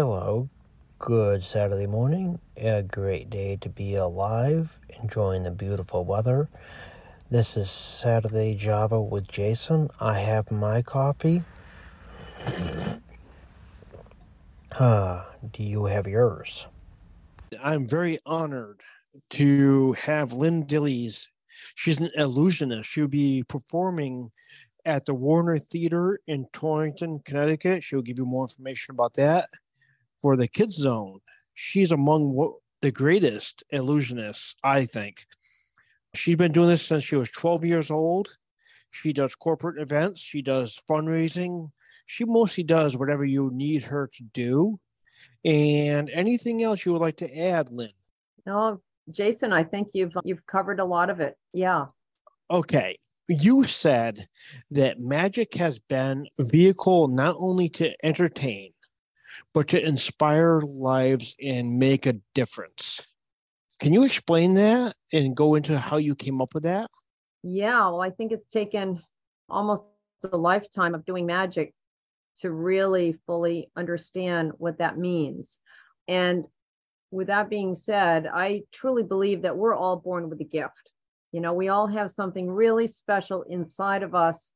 Hello, good Saturday morning. A great day to be alive, enjoying the beautiful weather. This is Saturday Java with Jason. I have my coffee. Uh, do you have yours? I'm very honored to have Lyn Dillies. She's an illusionist. She'll be performing at the Warner Theater in Torrington, Connecticut. She'll give you more information about that. For the Kids Zone, she's among the greatest illusionists, I think. She's been doing this since she was 12 years old. She does corporate events, she does fundraising. She mostly does whatever you need her to do. And anything else you would like to add, Lyn? No, Jason, I think you've you've covered a lot of it. Yeah. Okay. You said that magic has been a vehicle not only to entertain, but to inspire lives and make a difference. Can you explain that and go into how you came up with that? Yeah, well, I think it's taken almost a lifetime of doing magic to really fully understand what that means. And with that being said, I truly believe that we're all born with a gift. You know, we all have something really special inside of us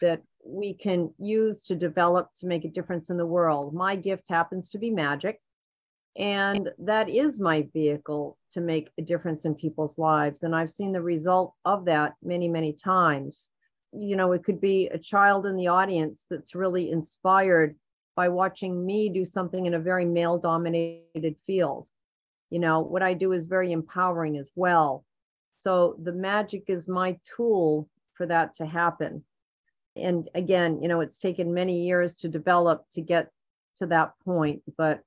that we can use to develop to make a difference in the world. My gift happens to be magic. And that is my vehicle to make a difference in people's lives. And I've seen the result of that many, many times. You know, it could be a child in the audience that's really inspired by watching me do something in a very male dominated field. You know, what I do is very empowering as well. So the magic is my tool for that to happen. And again, you know, it's taken many years to develop to get to that point, but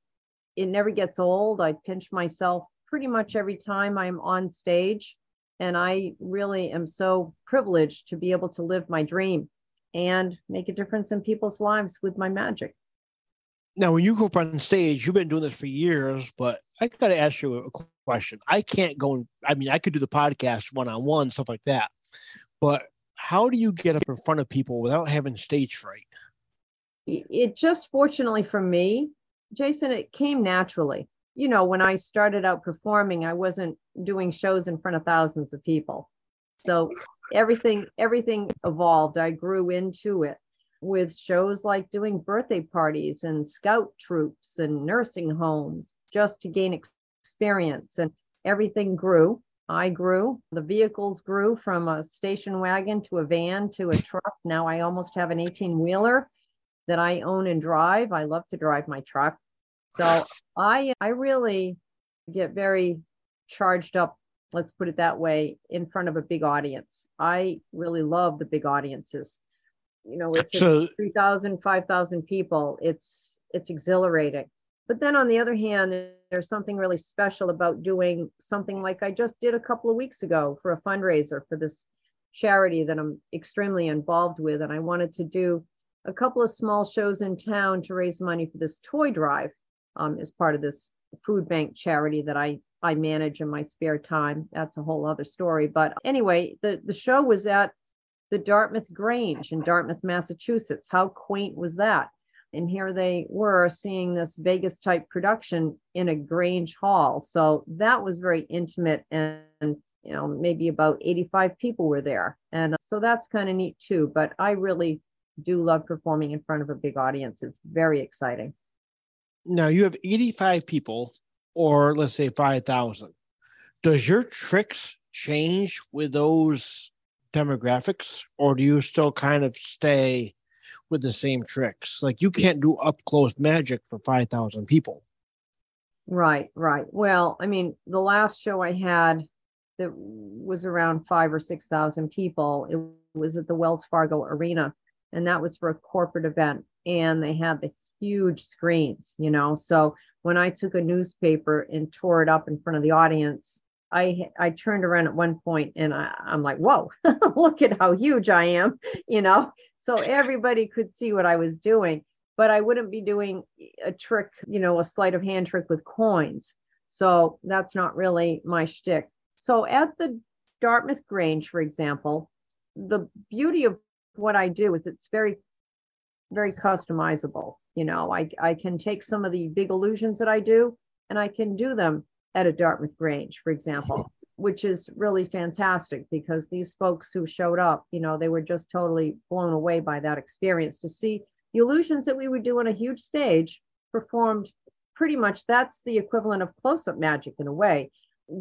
it never gets old. I pinch myself pretty much every time I'm on stage. And I really am so privileged to be able to live my dream and make a difference in people's lives with my magic. Now, when you go up on stage, you've been doing this for years, but I got to ask you a question. I can't go, and I mean, I could do the podcast one on one, stuff like that, but how do you get up in front of people without having stage fright? It just fortunately for me, Jason, it came naturally. You know, when I started out performing, I wasn't doing shows in front of thousands of people. So everything everything evolved. I grew into it with shows like doing birthday parties and scout troops and nursing homes just to gain experience and everything grew. I grew. The vehicles grew from a station wagon to a van to a truck. Now I almost have an 18 wheeler that I own and drive. I love to drive my truck. So I I really get very charged up, let's put it that way, in front of a big audience. I really love the big audiences you know if so, 3000 5000 people it's it's exhilarating but then on the other hand there's something really special about doing something like i just did a couple of weeks ago for a fundraiser for this charity that i'm extremely involved with and i wanted to do a couple of small shows in town to raise money for this toy drive um, as part of this food bank charity that i i manage in my spare time that's a whole other story but anyway the the show was at the Dartmouth Grange in Dartmouth, Massachusetts. How quaint was that? And here they were seeing this Vegas type production in a Grange hall. So that was very intimate and, you know, maybe about 85 people were there. And uh, so that's kind of neat too. But I really do love performing in front of a big audience. It's very exciting. Now you have 85 people, or let's say 5,000. Does your tricks change with those demographics, or do you still kind of stay with the same tricks? Like you can't do up close magic for 5,000 people. Right, right. Well, I mean, the last show I had that was around five or 6,000 people, it was at the Wells Fargo Arena, and that was for a corporate event. And they had the huge screens, you know. So when I took a newspaper and tore it up in front of the audience, I I turned around at one point and I, I'm like, whoa, look at how huge I am, you know. So everybody could see what I was doing, but I wouldn't be doing a trick, you know, a sleight of hand trick with coins. So that's not really my shtick. So at the Dartmouth Grange, for example, the beauty of what I do is it's very, very customizable. You know, I, I can take some of the big illusions that I do and I can do them at a Dartmouth Grange, for example, which is really fantastic because these folks who showed up, you know, they were just totally blown away by that experience to see the illusions that we would do on a huge stage performed pretty much that's the equivalent of close-up magic in a way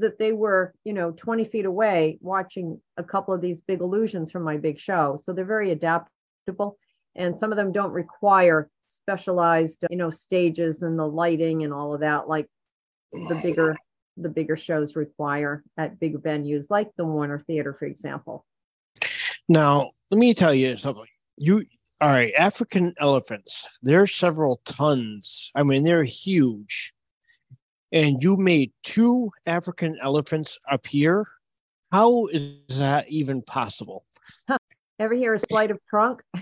that they were you know 20 feet away watching a couple of these big illusions from my big show. So they're very adaptable and some of them don't require specialized you know stages and the lighting and all of that like the bigger the bigger shows require at big venues like the warner theater for example. Now let me tell you something. You all right african elephants they're several tons. I mean they're huge. And you made two african elephants appear how is that even possible? Ever hear a sleight of trunk?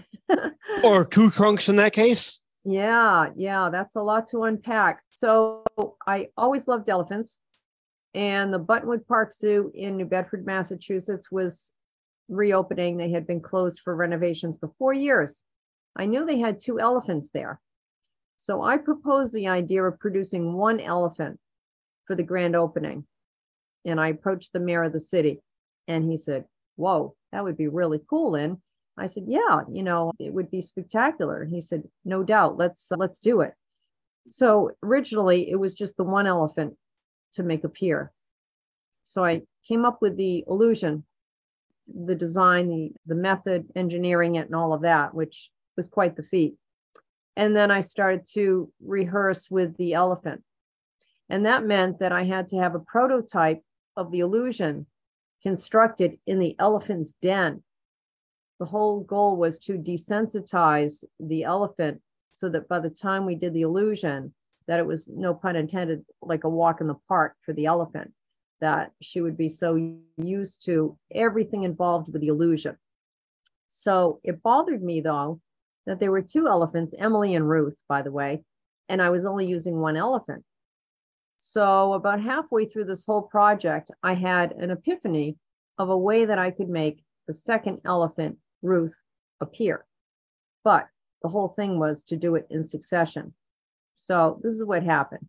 Or two trunks in that case yeah, yeah, that's a lot to unpack. So I always loved elephants. And the Buttonwood Park Zoo in New Bedford, Massachusetts was reopening. They had been closed for renovations for four years. I knew they had two elephants there. So I proposed the idea of producing one elephant for the grand opening. And I approached the mayor of the city and he said, Whoa, that would be really cool, Lyn. I said, "Yeah, you know, it would be spectacular." He said, "No doubt. Let's uh, let's do it." So originally, it was just the one elephant to make appear. So I came up with the illusion, the design, the the method, engineering it, and all of that, which was quite the feat. And then I started to rehearse with the elephant. And that meant that I had to have a prototype of the illusion constructed in the elephant's den the whole goal was to desensitize the elephant so that by the time we did the illusion that it was no pun intended like a walk in the park for the elephant that she would be so used to everything involved with the illusion. So it bothered me though that there were two elephants emily and ruth by the way and i was only using one elephant. So about halfway through this whole project i had an epiphany of a way that i could make the second elephant Ruth appear. But the whole thing was to do it in succession. So this is what happened.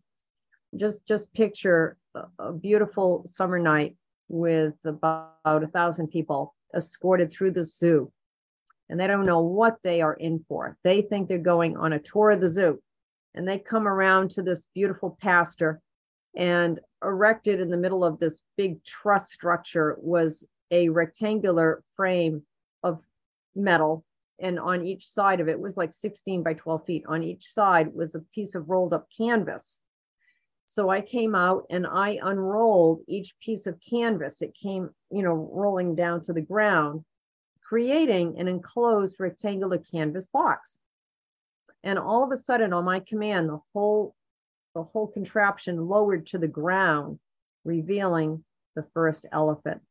Just just picture a, beautiful summer night with about a thousand people escorted through the zoo. And they don't know what they are in for. They think they're going on a tour of the zoo. And they come around to this beautiful pasture and erected in the middle of this big truss structure was a rectangular frame of metal and on each side of it was like 16 by 12 feet. On each side was a piece of rolled up canvas. So i came out and i unrolled each piece of canvas. It came you know rolling down to the ground creating an enclosed rectangular canvas box. And all of a sudden on my command the whole the whole contraption lowered to the ground revealing the first elephant.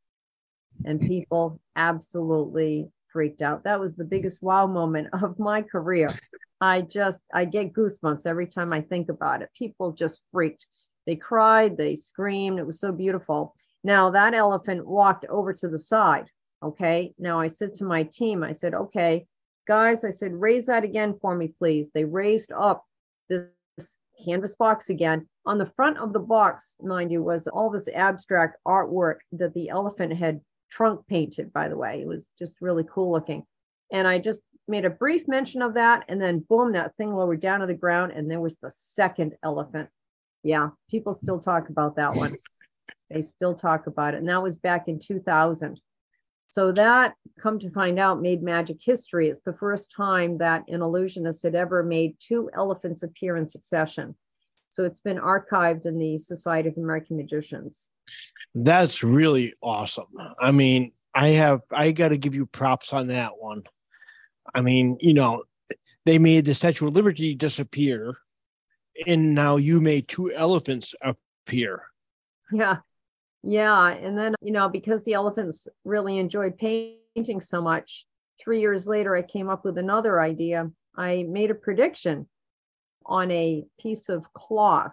And people absolutely freaked out. That was the biggest wow moment of my career. I just, I get goosebumps every time I think about it. People just freaked. They cried, they screamed. It was so beautiful. Now that elephant walked over to the side. Okay. Now I said to my team, I said, okay, guys, I said, raise that again for me, please. They raised up this canvas box again. On the front of the box, mind you, was all this abstract artwork that the elephant had trunk painted, by the way. It was just really cool looking. And I just made a brief mention of that. And then, boom, that thing lowered down to the ground. And there was the second elephant. Yeah, people still talk about that one. they still talk about it. And that was back in 2000. So that, come to find out, made magic history. It's the first time that an illusionist had ever made two elephants appear in succession. So it's been archived in the Society of American Magicians. That's really awesome. I mean, I have I got to give you props on that one. I mean, you know, they made the Statue of Liberty disappear, and now you made two elephants appear. Yeah, yeah, and then you know because the elephants really enjoyed painting so much. Three years later, I came up with another idea. I made a prediction on a piece of cloth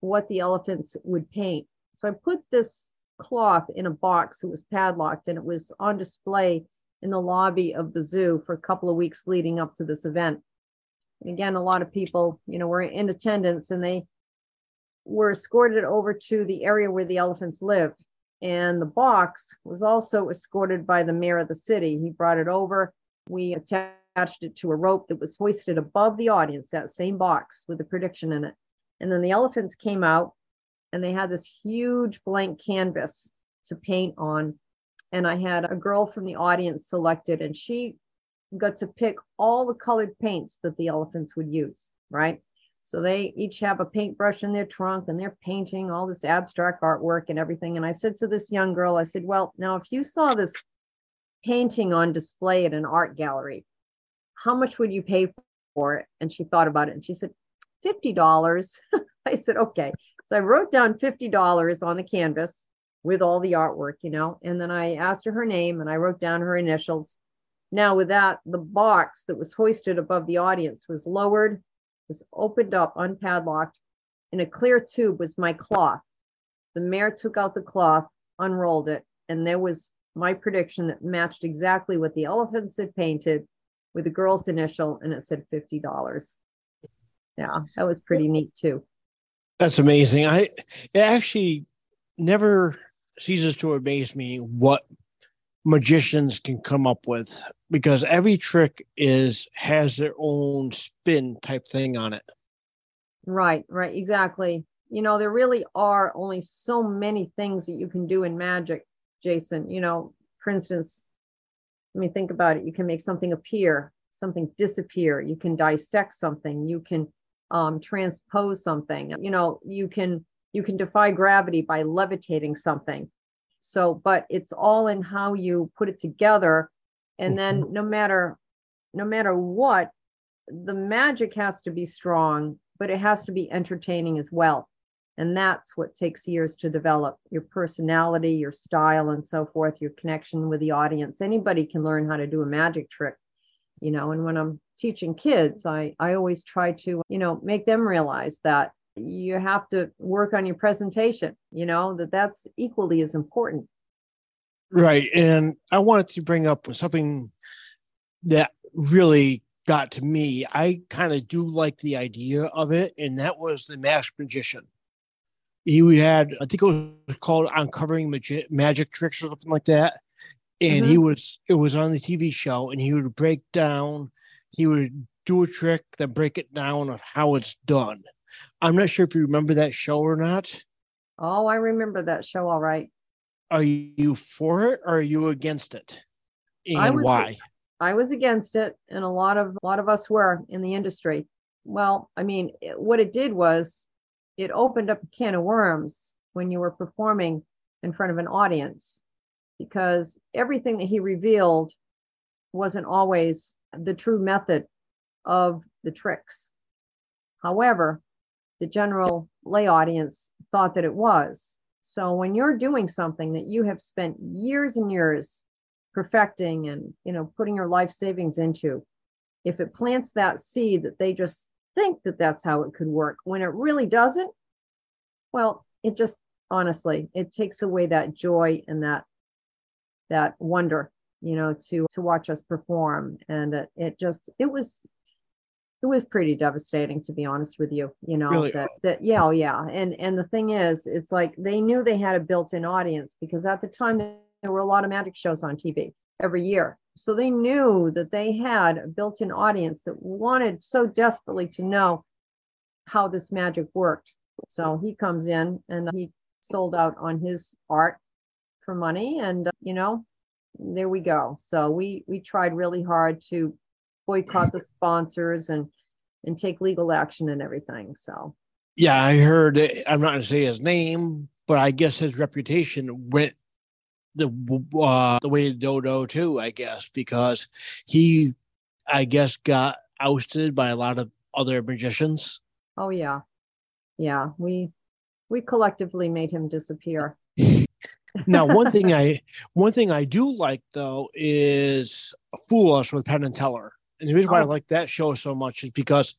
what the elephants would paint so I put this cloth in a box. It was padlocked and it was on display in the lobby of the zoo for a couple of weeks leading up to this event. again, a lot of people, you know, were in attendance and they were escorted over to the area where the elephants live. And the box was also escorted by the mayor of the city. He brought it over. We attached it to a rope that was hoisted above the audience, that same box with the prediction in it. And then the elephants came out and they had this huge blank canvas to paint on. And I had a girl from the audience selected, and she got to pick all the colored paints that the elephants would use, right? So they each have a paintbrush in their trunk and they're painting all this abstract artwork and everything. And I said to this young girl, I said, Well, now if you saw this painting on display at an art gallery, how much would you pay for it? And she thought about it and she said, $50. I said, Okay. So I wrote down $50 on the canvas with all the artwork, you know, and then I asked her her name and I wrote down her initials. Now, with that, the box that was hoisted above the audience was lowered, was opened up, unpadlocked. In a clear tube was my cloth. The mayor took out the cloth, unrolled it, and there was my prediction that matched exactly what the elephants had painted with the girl's initial, and it said $50. Yeah, that was pretty neat too. That's amazing. I it actually never ceases to amaze me what magicians can come up with because every trick is has their own spin type thing on it. Right, right, exactly. You know, there really are only so many things that you can do in magic, Jason. You know, for instance, let me think about it. You can make something appear, something disappear. You can dissect something. You can um, transpose something. You know, you can you can defy gravity by levitating something. So, but it's all in how you put it together. And then mm-hmm. no matter no matter what, the magic has to be strong, but it has to be entertaining as well. And that's what takes years to develop your personality, your style, and so forth, your connection with the audience. Anybody can learn how to do a magic trick, you know. And when I'm teaching kids, I, I always try to, you know, make them realize that you have to work on your presentation you know that that's equally as important. Right and i wanted to bring up something that really got to me. I kind of do like the idea of it and that was the masked magician. He had i think it was called uncovering magic, magic tricks or something like that and mm-hmm. he was it was on the tv show and he would break down he would do a trick then break it down of how it's done I'm not sure if you remember that show or not. Oh, I remember that show all right. Are you for it or are you against it? And was, why? I was against it, and a lot of a lot of us were in the industry. Well, I mean, what it did was it opened up a can of worms when you were performing in front of an audience because everything that he revealed wasn't always the true method of the tricks. However, the general lay audience thought that it was. So when you're doing something that you have spent years and years perfecting and you know putting your life savings into, if it plants that seed that they just think that that's how it could work when it really doesn't, well, it just honestly it takes away that joy and that that wonder you know to to watch us perform. And it, it just it was it was pretty devastating to be honest with you you know really? that, that yeah oh yeah. And and the thing is it's like they knew they had a built-in audience because at the time there were a lot of magic shows on tv every year. So they knew that they had a built-in audience that wanted so desperately to know how this magic worked. So he comes in and he sold out on his art for money. And uh, you know there we go so we we tried really hard to boycott the sponsors and and take legal action and everything. So yeah, I heard. I'm not going to say his name, but I guess his reputation went the uh, the way of Dodo too. I guess because he, I guess, got ousted by a lot of other magicians. Oh yeah, yeah. We we collectively made him disappear. Now, one thing I one thing I do like though is Fool Us with Penn and Teller. And the reason why I oh. like that show so much is because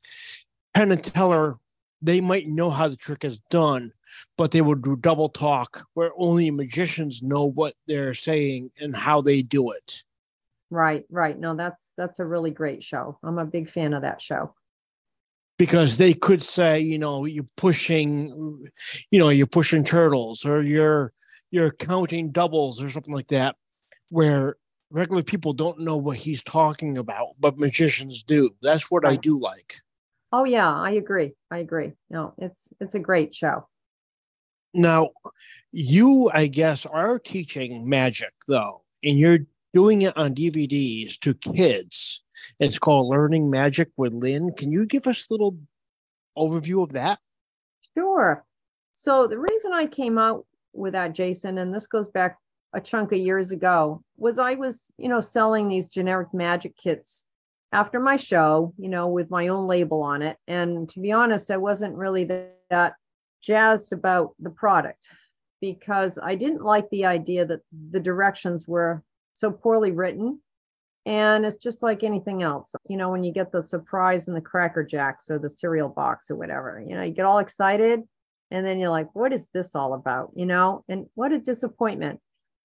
Penn and Teller, they might know how the trick is done, but they will do double talk where only magicians know what they're saying and how they do it. Right, right. No, that's that's a really great show. I'm a big fan of that show. because they could say, you know, you're pushing, you know, you're pushing turtles or you're you're counting doubles or something like that, where regular people don't know what he's talking about, but magicians do. That's what I do like. Oh yeah, I agree. I agree. No, it's it's a great show. Now, you, I guess, are teaching magic though, and you're doing it on DVDs to kids. It's called Learning Magic with Lyn. Can you give us a little overview of that? Sure. So the reason I came out with that, Jason, and this goes back a chunk of years ago, was I was, you know, selling these generic magic kits after my show, you know, with my own label on it. And to be honest, I wasn't really that jazzed about the product because I didn't like the idea that the directions were so poorly written. And it's just like anything else. You know, when you get the surprise in the Cracker Jacks or the cereal box or whatever, you know, you get all excited and then you're like, what is this all about? You know, and what a disappointment.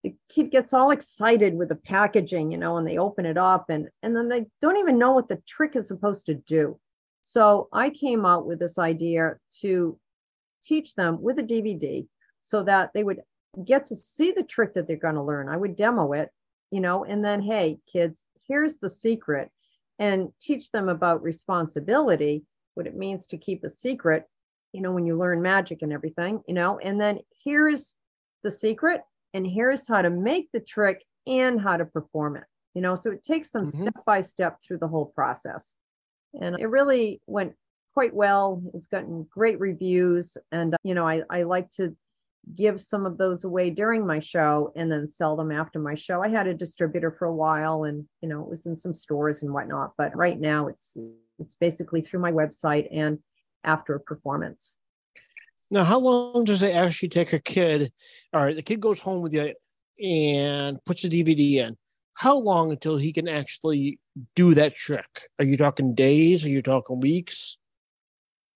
The kid gets all excited with the packaging, you know, and they open it up and and then they don't even know what the trick is supposed to do. So I came out with this idea to teach them with a DVD so that they would get to see the trick that they're going to learn. I would demo it you know, and then, hey, kids, here's the secret, and teach them about responsibility, what it means to keep a secret, you know, when you learn magic and everything, you know, and then here's the secret, and here's how to make the trick and how to perform it, you know, so it takes them mm-hmm. step by step through the whole process. And it really went quite well. It's gotten great reviews. And, you know, I, I like to give some of those away during my show and then sell them after my show. I had a distributor for a while and you know it was in some stores and whatnot, but right now it's it's basically through my website and after a performance. Now, how long does it actually take a kid? All right, the kid goes home with you and puts the DVD in. How long until he can actually do that trick? Are you talking days? Are you talking weeks?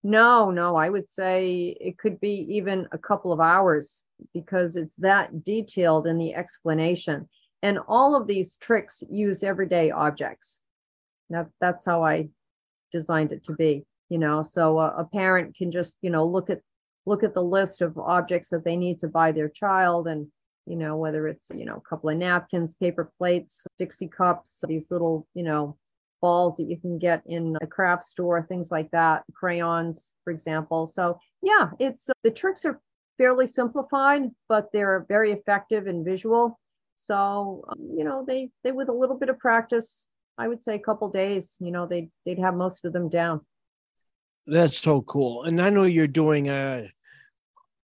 No, no, I would say it could be even a couple of hours because it's that detailed in the explanation. And all of these tricks use everyday objects. That, that's how I designed it to be, you know. So a, a parent can just, you know, look at look at the list of objects that they need to buy their child and you know whether it's you know a couple of napkins paper plates dixie cups these little you know balls that you can get in a craft store, things like that, crayons, for example. So, yeah, it's the tricks are fairly simplified, but they're very effective and visual. So, um, you know, they they with a little bit of practice, I would say a couple days, you know, they they'd have most of them down. That's so cool. And I know you're doing a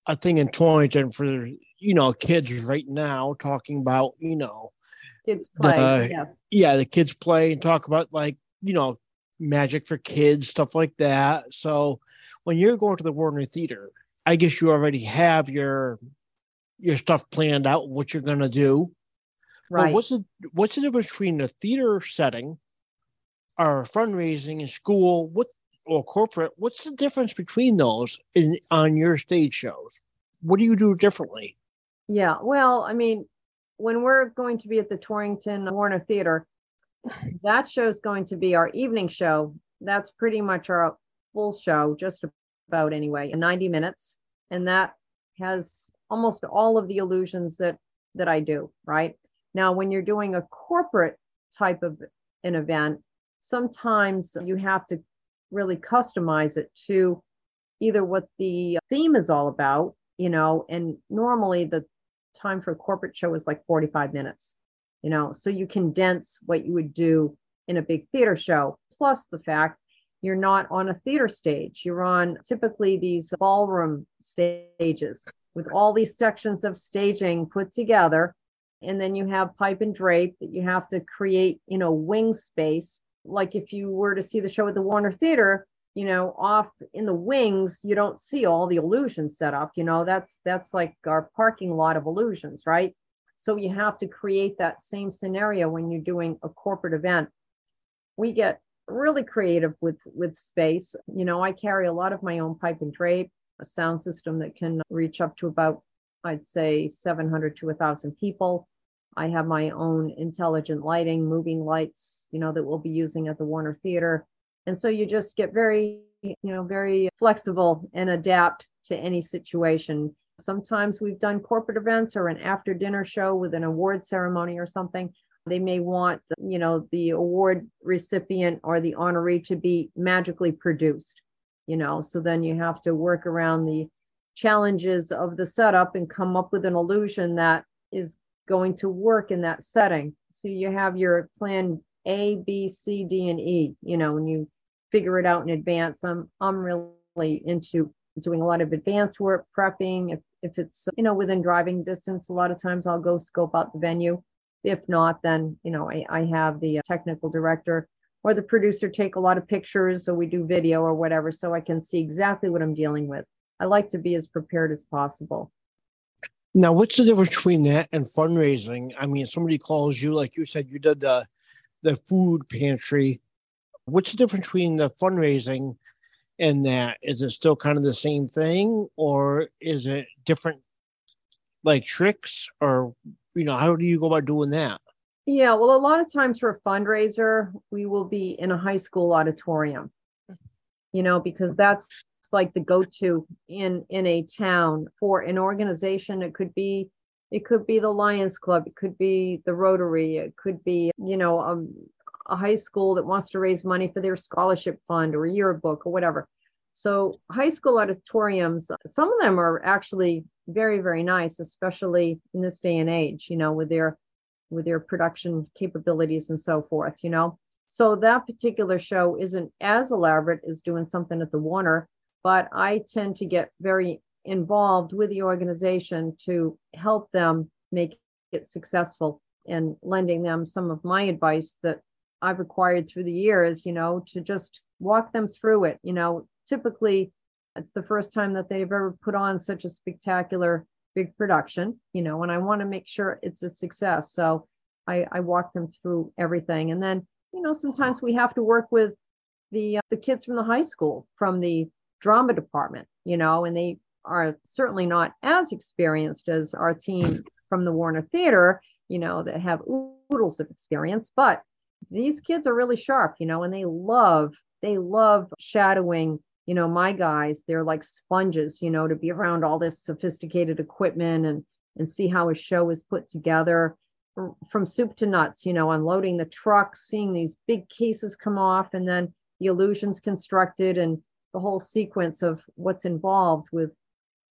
a thing in Torrington for you know kids right now talking about, you know, kids play. The, yes. Yeah, the kids play and talk about like you know magic for kids, stuff like that. So when you're going to the Warner Theater, I guess you already have your your stuff planned out, what you're gonna do. Right. But what's the what's the difference between the theater setting, or fundraising in school, what or corporate? What's the difference between those in on your stage shows? What do you do differently? Yeah, well, I mean, when we're going to be at the Torrington Warner Theater, that show is going to be our evening show. That's pretty much our full show, just about anyway, in 90 minutes. And that has almost all of the illusions that that I do, right? Now, when you're doing a corporate type of an event, sometimes you have to really customize it to either what the theme is all about, you know, and normally the time for a corporate show is like 45 minutes, you know, so you condense what you would do in a big theater show, plus the fact you're not on a theater stage. You're on typically these ballroom stages with all these sections of staging put together. And then you have pipe and drape that you have to create, you know, wing space. Like if you were to see the show at the Warner Theater, you know off in the wings you don't see all the illusions set up you know? That's that's like our parking lot of illusions right? So you have to create that same scenario when you're doing a corporate event. We get really creative with with space. You know i carry a lot of my own pipe and drape a sound system that can reach up to about i'd say 700 to 1000 people i have my own intelligent lighting moving lights you know that we'll be using at the warner theater And so you just get very, you know, very flexible and adapt to any situation. Sometimes we've done corporate events or an after dinner show with an award ceremony or something. They may want, you know, the award recipient or the honoree to be magically produced, you know, so then you have to work around the challenges of the setup and come up with an illusion that is going to work in that setting. So you have your plan A, B, C, D, and E, you know, and you figure it out in advance. I'm I'm really into doing a lot of advanced work, prepping. If if it's you know within driving distance, a lot of times I'll go scope out the venue. If not, then you know I, I have the uh, technical director or the producer take a lot of pictures, so we do video or whatever, so I can see exactly what I'm dealing with. I like to be as prepared as possible. Now, what's the difference between that and fundraising? I mean, somebody calls you, like you said, you did the the food pantry. What's the difference between the fundraising and that? Is it still kind of the same thing, or is it different, like tricks, or you know, how do you go about doing that? Yeah, well, a lot of times for a fundraiser, we will be in a high school auditorium, you know, because that's like the go-to in in a town for an organization. It could be it could be the Lions Club, it could be the Rotary, it could be, you know, um, a high school that wants to raise money for their scholarship fund or yearbook or whatever. So high school auditoriums, some of them are actually very, very nice, especially in this day and age, you know, with their with their production capabilities and so forth, you know. So that particular show isn't as elaborate as doing something at the Warner, but I tend to get very involved with the organization to help them make it successful and lending them some of my advice that I've acquired through the years, you know, to just walk them through it. You know, typically it's the first time that they've ever put on such a spectacular big production, you know, and I want to make sure it's a success. So I, I walk them through everything. And then, you know, sometimes we have to work with the uh, the kids from the high school, from the drama department, you know, and they are certainly not as experienced as our team from the Warner Theater, you know, that have oodles of experience, but these kids are really sharp, you know, and they love, they love shadowing, you know, my guys. They're like sponges, you know, to be around all this sophisticated equipment and and see how a show is put together from soup to nuts, you know, unloading the trucks, seeing these big cases come off, and then the illusions constructed and the whole sequence of what's involved with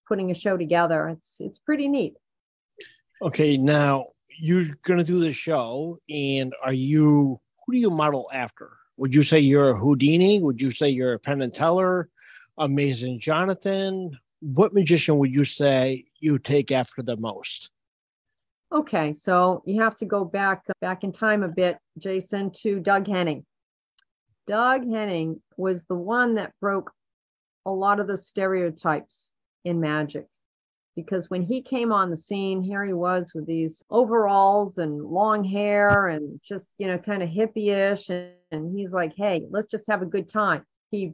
putting a show together. It's it's pretty neat. Okay, now you're going to do the show, and are you who do you model after? Would you say you're a Houdini? Would you say you're a Penn and Teller, Amazing Jonathan? What magician would you say you take after the most? Okay, so you have to go back back in time a bit, Jason, to Doug Henning. Doug Henning was the one that broke a lot of the stereotypes in magic because when he came on the scene, here he was with these overalls and long hair and just, you know, kind of hippie-ish. And, and, he's like, hey, let's just have a good time. He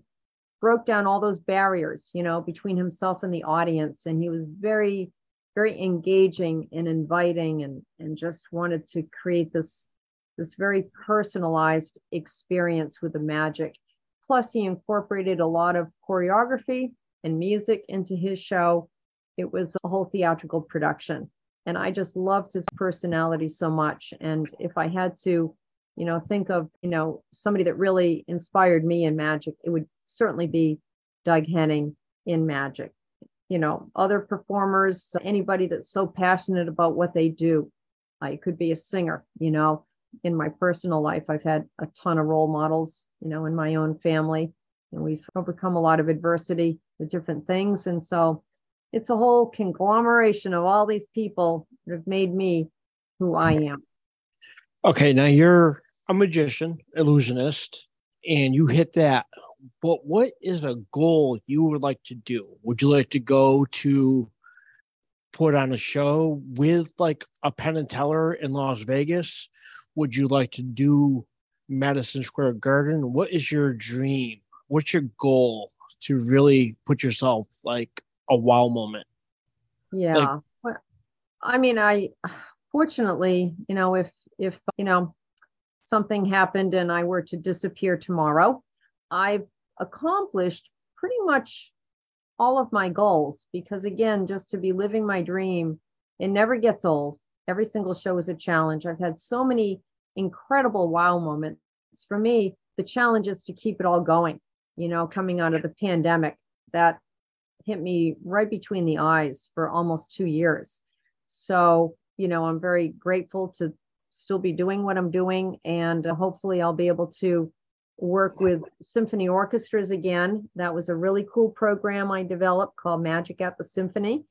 broke down all those barriers, you know, between himself and the audience. And he was very, very engaging and inviting and, and just wanted to create this, this very personalized experience with the magic. Plus, he incorporated a lot of choreography and music into his show. It was a whole theatrical production. And I just loved his personality so much. And if I had to, you know, think of, you know, somebody that really inspired me in magic, it would certainly be Doug Henning in magic. You know, other performers, anybody that's so passionate about what they do. I could be a singer, you know. In my personal life, I've had a ton of role models, you know, in my own family and we've overcome a lot of adversity with different things. And so it's a whole conglomeration of all these people that have made me who I am. Okay, now you're a magician, illusionist, and you hit that. But what is a goal you would like to do? Would you like to go to put on a show with like a Penn and Teller in Las Vegas? Would you like to do Madison Square Garden? What is your dream? what's your goal to really put yourself like a wow moment? Yeah. Like, well, I mean, I fortunately, you know, if if you know something happened and I were to disappear tomorrow, I've accomplished pretty much all of my goals because, again, just to be living my dream, it never gets old. Every single show is a challenge. I've had so many incredible wow moments. For me, the challenge is to keep it all going, you know, coming out of the pandemic that hit me right between the eyes for almost two years. So, you know, I'm very grateful to still be doing what I'm doing. And uh, hopefully, I'll be able to work with symphony orchestras again. That was a really cool program I developed called Magic at the Symphony.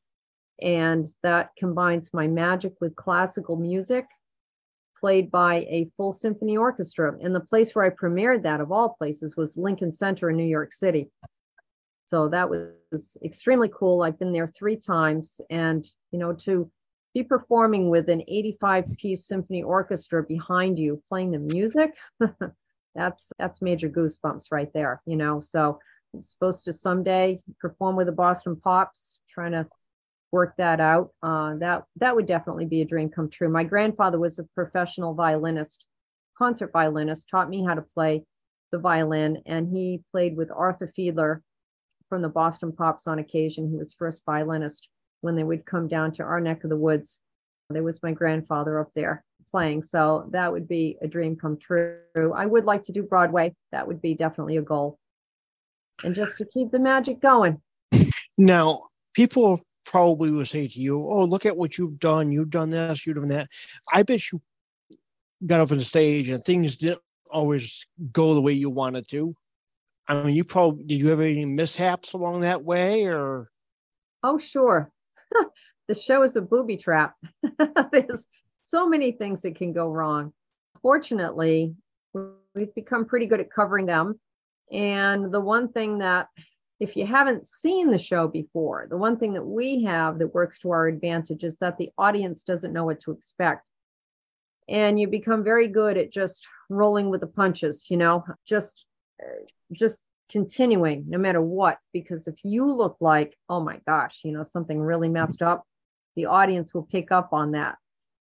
And that combines my magic with classical music played by a full symphony orchestra. And the place where I premiered that, of all places, was Lincoln Center in New York City. So that was extremely cool. I've been there three times. And, you know, to be performing with an 85 piece symphony orchestra behind you playing the music that's that's major goosebumps right there you know so i'm supposed to someday perform with the boston pops trying to work that out uh, that that would definitely be a dream come true my grandfather was a professional violinist concert violinist taught me how to play the violin and he played with arthur fiedler from the boston pops on occasion he was first violinist when they would come down to our neck of the woods. There was my grandfather up there playing. So that would be a dream come true. I would like to do Broadway. That would be definitely a goal. And just to keep the magic going. Now, people probably would say to you, Oh, look at what you've done. You've done this, you've done that. I bet you got up on the stage and things didn't always go the way you wanted to. I mean, you probably did you have any mishaps along that way or? Oh, sure. the show is a booby trap. There's so many things that can go wrong. Fortunately, we've become pretty good at covering them. And the one thing that, if you haven't seen the show before, the one thing that we have that works to our advantage is that the audience doesn't know what to expect. And you become very good at just rolling with the punches, you know, just uh, just continuing no matter what because if you look like oh my gosh you know something really messed up the audience will pick up on that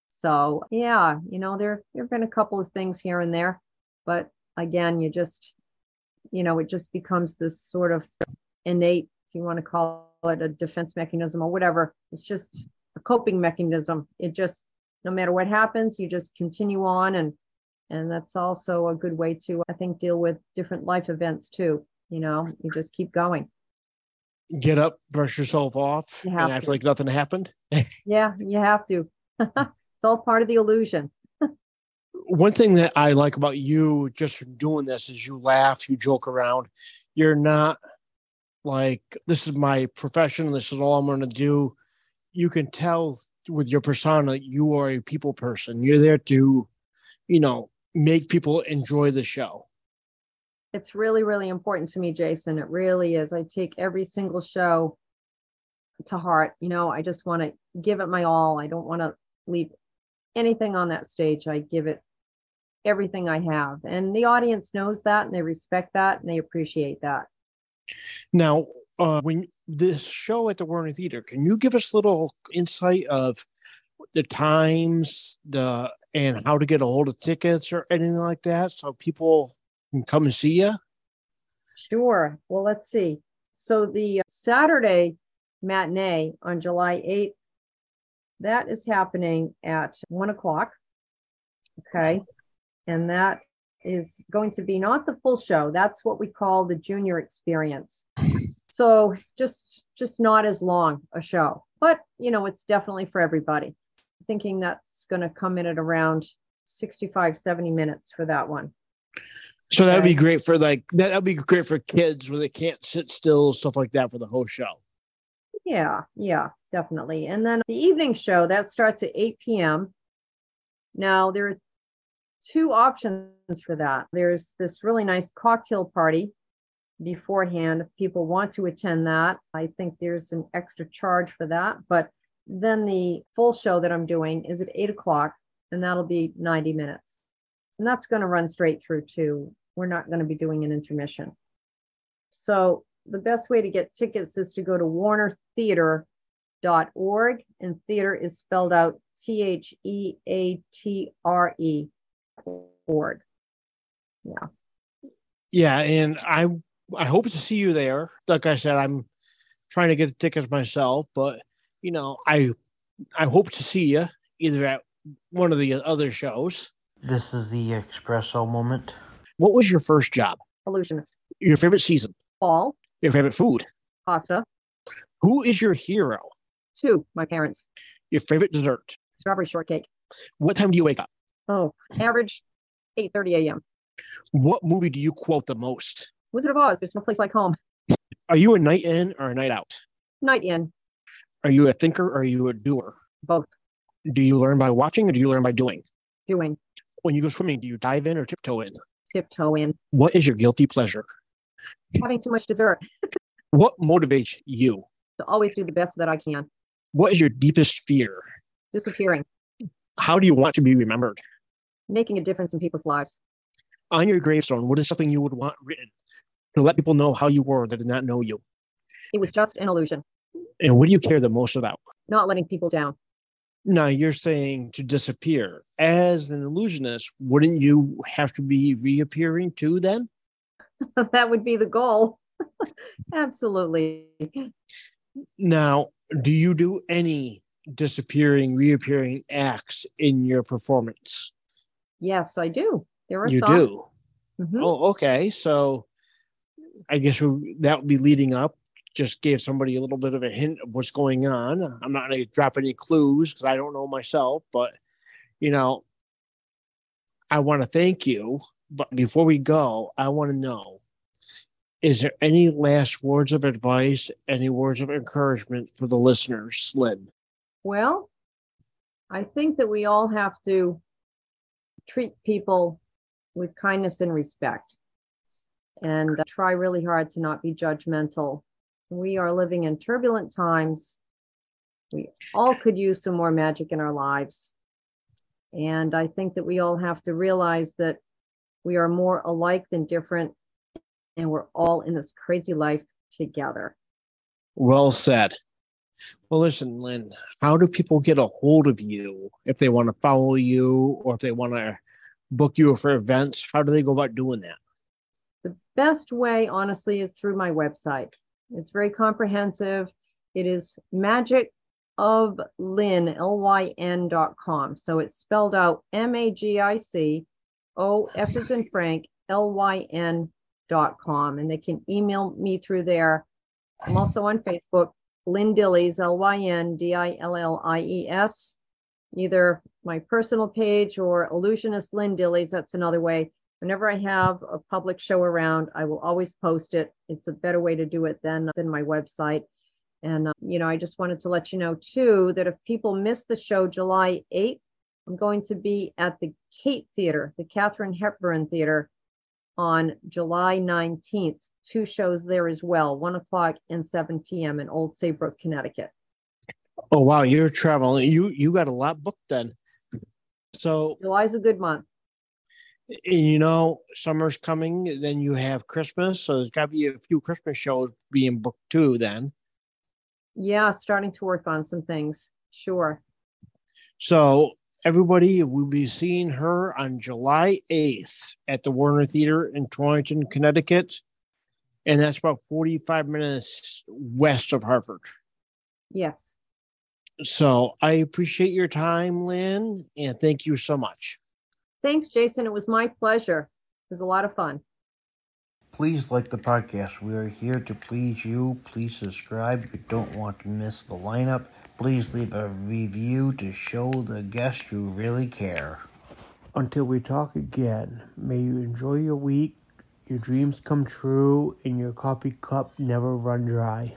so yeah you know there there have been a couple of things here and there but again you just you know it just becomes this sort of innate if you want to call it a defense mechanism or whatever it's just a coping mechanism. It just no matter what happens you just continue on and and that's also a good way to i think deal with different life events too you know you just keep going. Get up brush yourself off you and act to. like nothing happened? Yeah you have to. It's all part of the illusion. One thing that i like about you just doing this is you laugh you joke around. You're not like this is my profession this is all i'm going to do you can tell with your persona you are a people person you're there to you know make people enjoy the show it's really, really important to me, Jason. It really is. I take every single show to heart. You know, I just want to give it my all. I don't want to leave anything on that stage. I give it everything I have. And the audience knows that and they respect that and they appreciate that. Now, uh, when this show at the Warner Theater, can you give us a little insight of the times, the and how to get a hold of tickets or anything like that so people can come and see you? Sure. Well, let's see. So the Saturday matinee on July 8th, that is happening at one o'clock. Okay. And that is going to be not the full show. That's what we call the junior experience. So just just not as long a show, but you know, it's definitely for everybody. Thinking that's going to come in at around 65, 70 minutes for that one. So that would be great for like that would be great for kids where they can't sit still, stuff like that for the whole show. Yeah, yeah, definitely. And then the evening show that starts at 8 p.m. Now there are two options for that. There's this really nice cocktail party beforehand if people want to attend that. I think there's an extra charge for that. But then the full show that I'm doing is at eight o'clock, and that'll be 90 minutes. And that's going to run straight through to we're not going to be doing an intermission. So the best way to get tickets is to go to warnertheatre.org and theater is spelled out T H E A T R E org. Yeah. Yeah, and I I hope to see you there. Like I said, I'm trying to get the tickets myself, but you know, I I hope to see you either at one of the other shows. This is the espresso moment. What was your first job? Illusionist. Your favorite season? Fall, Your favorite food? pasta. Who is your hero? Two, my parents. Your favorite dessert? Strawberry shortcake. What time do you wake up? Oh, average 8:30 a.m. What movie do you quote the most? Wizard of Oz. There's no place like home. Are you a night in or a night out? Night in. Are you a thinker or are you a doer? Both. Do you learn by watching or do you learn by doing? Doing. When you go swimming, do you dive in or tiptoe in? Tiptoe in. What is your guilty pleasure? Having too much dessert. What motivates you? To always do the best that I can. What is your deepest fear? Disappearing. How do you want to be remembered? Making a difference in people's lives. On your gravestone, what is something you would want written to let people know how you were that did not know you? It was just an illusion. And what do you care the most about? Not letting people down. Now you're saying to disappear. As an illusionist, wouldn't you have to be reappearing too then? that would be the goal. Absolutely. Now, do you do any disappearing, reappearing acts in your performance? Yes, I do. There are You some. do. Mhm. Oh, okay. So I guess that would be leading up. Just gave somebody a little bit of a hint of what's going on. I'm not going to drop any clues because I don't know myself, but you know, I want to thank you. But before we go, I want to know is there any last words of advice, any words of encouragement for the listeners, Lyn? Well, I think that we all have to treat people with kindness and respect and uh, try really hard to not be judgmental. We are living in turbulent times. We all could use some more magic in our lives. And I think that we all have to realize that we are more alike than different, and we're all in this crazy life together. Well said. Well, listen, Lyn, how do people get a hold of you if they want to follow you or if they want to book you for events? How do they go about doing that? The best way, honestly, is through my website. It's very comprehensive. It is magic of Lyn, L-Y-N dot com. So it's spelled out M-A-G-I-C O F is in Frank, L-Y-N dot com. And they can email me through there. I'm also on Facebook, Lyn Dillies, L-Y-N-D-I-L-L-I-E-S. Either my personal page or Illusionist Lyn Dillies. That's another way whenever I have a public show around, I will always post it. It's a better way to do it than, than my website. And, uh, you know, I just wanted to let you know too that if people miss the show July 8th, I'm going to be at the Kate Theater, the Katharine Hepburn Theater on July 19th. Two shows there as well, one o'clock and 7 p.m. in Old Saybrook, Connecticut. Oh wow, you're traveling. You you got a lot booked then. So July's a good month. you know, summer's coming, then you have Christmas. So there's gotta be a few Christmas shows being booked too then. Yeah, starting to work on some things. Sure. So everybody will be seeing her on July 8th at the Warner Theater in Torrington, Connecticut. And that's about 45 minutes west of Hartford. Yes. So I appreciate your time, Lyn, and thank you so much. Thanks, Jason. It was my pleasure. It was a lot of fun. Please like the podcast. We are here to please you. Please subscribe if you don't want to miss the lineup. Please leave a review to show the guests you really care. Until we talk again, may you enjoy your week, your dreams come true, and your coffee cup never run dry.